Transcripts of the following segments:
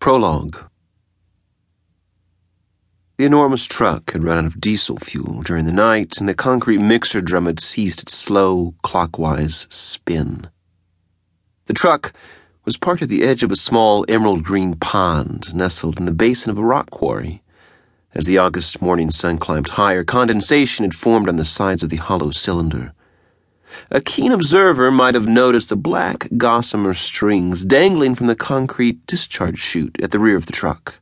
Prologue The enormous truck had run out of diesel fuel during the night, and the concrete mixer drum had ceased its slow, clockwise spin. The truck was parked at the edge of a small emerald green pond nestled in the basin of a rock quarry. As the August morning sun climbed higher, condensation had formed on the sides of the hollow cylinder. A keen observer might have noticed the black gossamer strings dangling from the concrete discharge chute at the rear of the truck.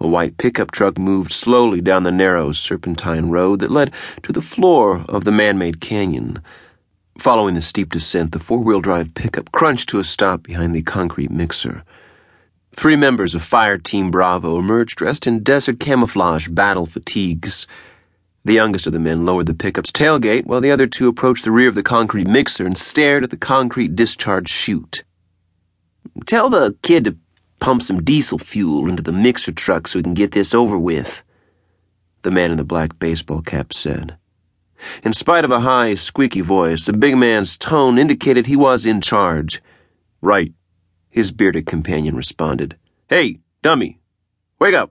A white pickup truck moved slowly down the narrow serpentine road that led to the floor of the man made canyon. Following the steep descent, the four wheel drive pickup crunched to a stop behind the concrete mixer. Three members of Fire Team Bravo emerged dressed in desert camouflage battle fatigues. The youngest of the men lowered the pickup's tailgate while the other two approached the rear of the concrete mixer and stared at the concrete discharge chute. Tell the kid to pump some diesel fuel into the mixer truck so we can get this over with, the man in the black baseball cap said. In spite of a high, squeaky voice, the big man's tone indicated he was in charge. Right, his bearded companion responded. Hey, dummy, wake up.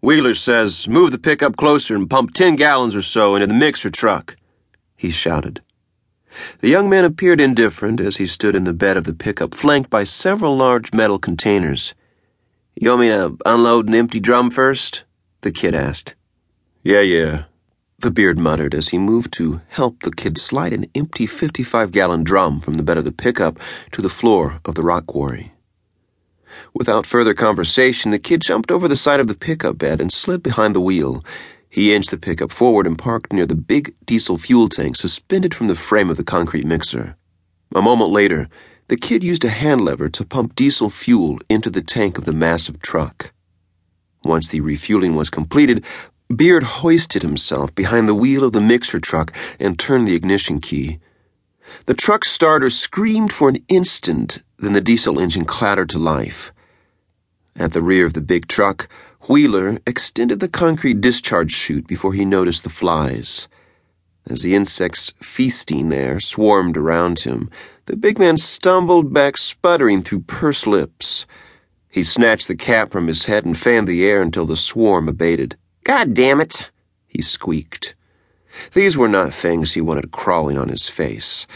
Wheeler says, Move the pickup closer and pump 10 gallons or so into the mixer truck, he shouted. The young man appeared indifferent as he stood in the bed of the pickup, flanked by several large metal containers. You want me to unload an empty drum first? the kid asked. Yeah, yeah, the beard muttered as he moved to help the kid slide an empty 55 gallon drum from the bed of the pickup to the floor of the rock quarry. Without further conversation, the kid jumped over the side of the pickup bed and slid behind the wheel. He inched the pickup forward and parked near the big diesel fuel tank suspended from the frame of the concrete mixer. A moment later, the kid used a hand lever to pump diesel fuel into the tank of the massive truck. Once the refueling was completed, Beard hoisted himself behind the wheel of the mixer truck and turned the ignition key. The truck starter screamed for an instant, then the diesel engine clattered to life. At the rear of the big truck, Wheeler extended the concrete discharge chute before he noticed the flies. As the insects feasting there swarmed around him, the big man stumbled back, sputtering through pursed lips. He snatched the cap from his head and fanned the air until the swarm abated. God damn it, he squeaked. These were not things he wanted crawling on his face.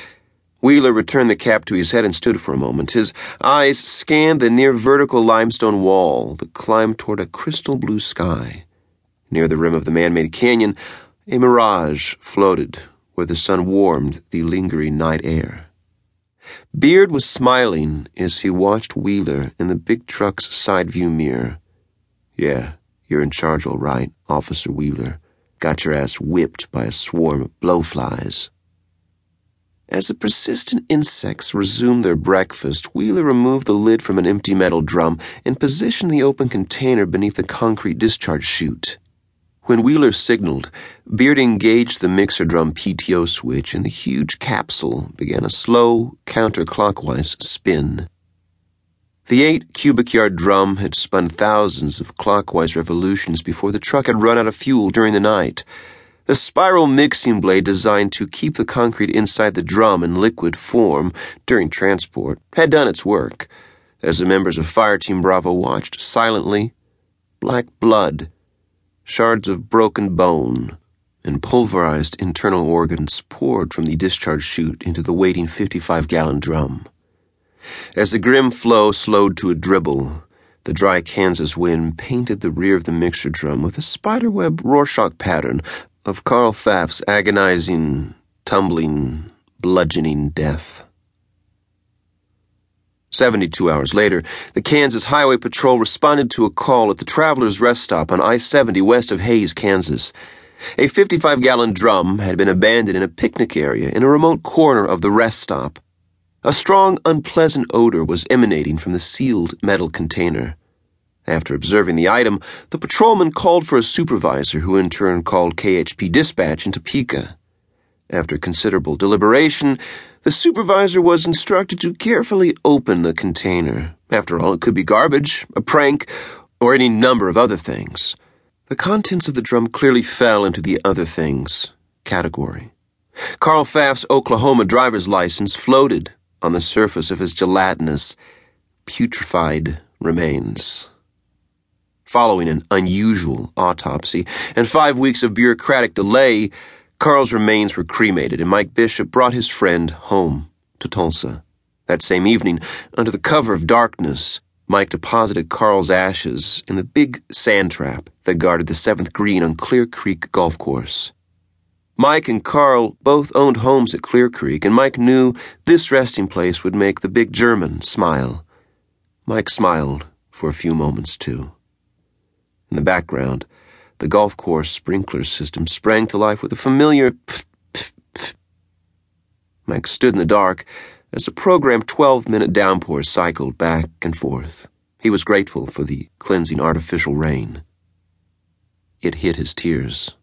Wheeler returned the cap to his head and stood for a moment. His eyes scanned the near vertical limestone wall that climbed toward a crystal blue sky. Near the rim of the man made canyon, a mirage floated where the sun warmed the lingering night air. Beard was smiling as he watched Wheeler in the big truck's side view mirror. Yeah, you're in charge all right, Officer Wheeler. Got your ass whipped by a swarm of blowflies. As the persistent insects resumed their breakfast, Wheeler removed the lid from an empty metal drum and positioned the open container beneath the concrete discharge chute. When Wheeler signaled, Beard engaged the mixer drum PTO switch and the huge capsule began a slow, counterclockwise spin. The eight cubic yard drum had spun thousands of clockwise revolutions before the truck had run out of fuel during the night. The spiral mixing blade designed to keep the concrete inside the drum in liquid form during transport had done its work. As the members of Fire Team Bravo watched silently, black blood, shards of broken bone, and pulverized internal organs poured from the discharge chute into the waiting 55 gallon drum. As the grim flow slowed to a dribble, the dry Kansas wind painted the rear of the mixer drum with a spiderweb Rorschach pattern of Carl Pfaff's agonizing, tumbling, bludgeoning death. 72 hours later, the Kansas Highway Patrol responded to a call at the Travelers Rest Stop on I 70 west of Hays, Kansas. A 55 gallon drum had been abandoned in a picnic area in a remote corner of the rest stop. A strong, unpleasant odor was emanating from the sealed metal container. After observing the item, the patrolman called for a supervisor, who in turn called KHP dispatch in Topeka. After considerable deliberation, the supervisor was instructed to carefully open the container. After all, it could be garbage, a prank, or any number of other things. The contents of the drum clearly fell into the other things category. Carl Pfaff's Oklahoma driver's license floated on the surface of his gelatinous, putrefied remains. Following an unusual autopsy and five weeks of bureaucratic delay, Carl's remains were cremated and Mike Bishop brought his friend home to Tulsa. That same evening, under the cover of darkness, Mike deposited Carl's ashes in the big sand trap that guarded the seventh green on Clear Creek Golf Course. Mike and Carl both owned homes at Clear Creek, and Mike knew this resting place would make the big German smile. Mike smiled for a few moments, too. The background, the golf course sprinkler system sprang to life with a familiar pff, pff, pff. Mike stood in the dark as the programmed 12 minute downpour cycled back and forth. He was grateful for the cleansing artificial rain. It hid his tears.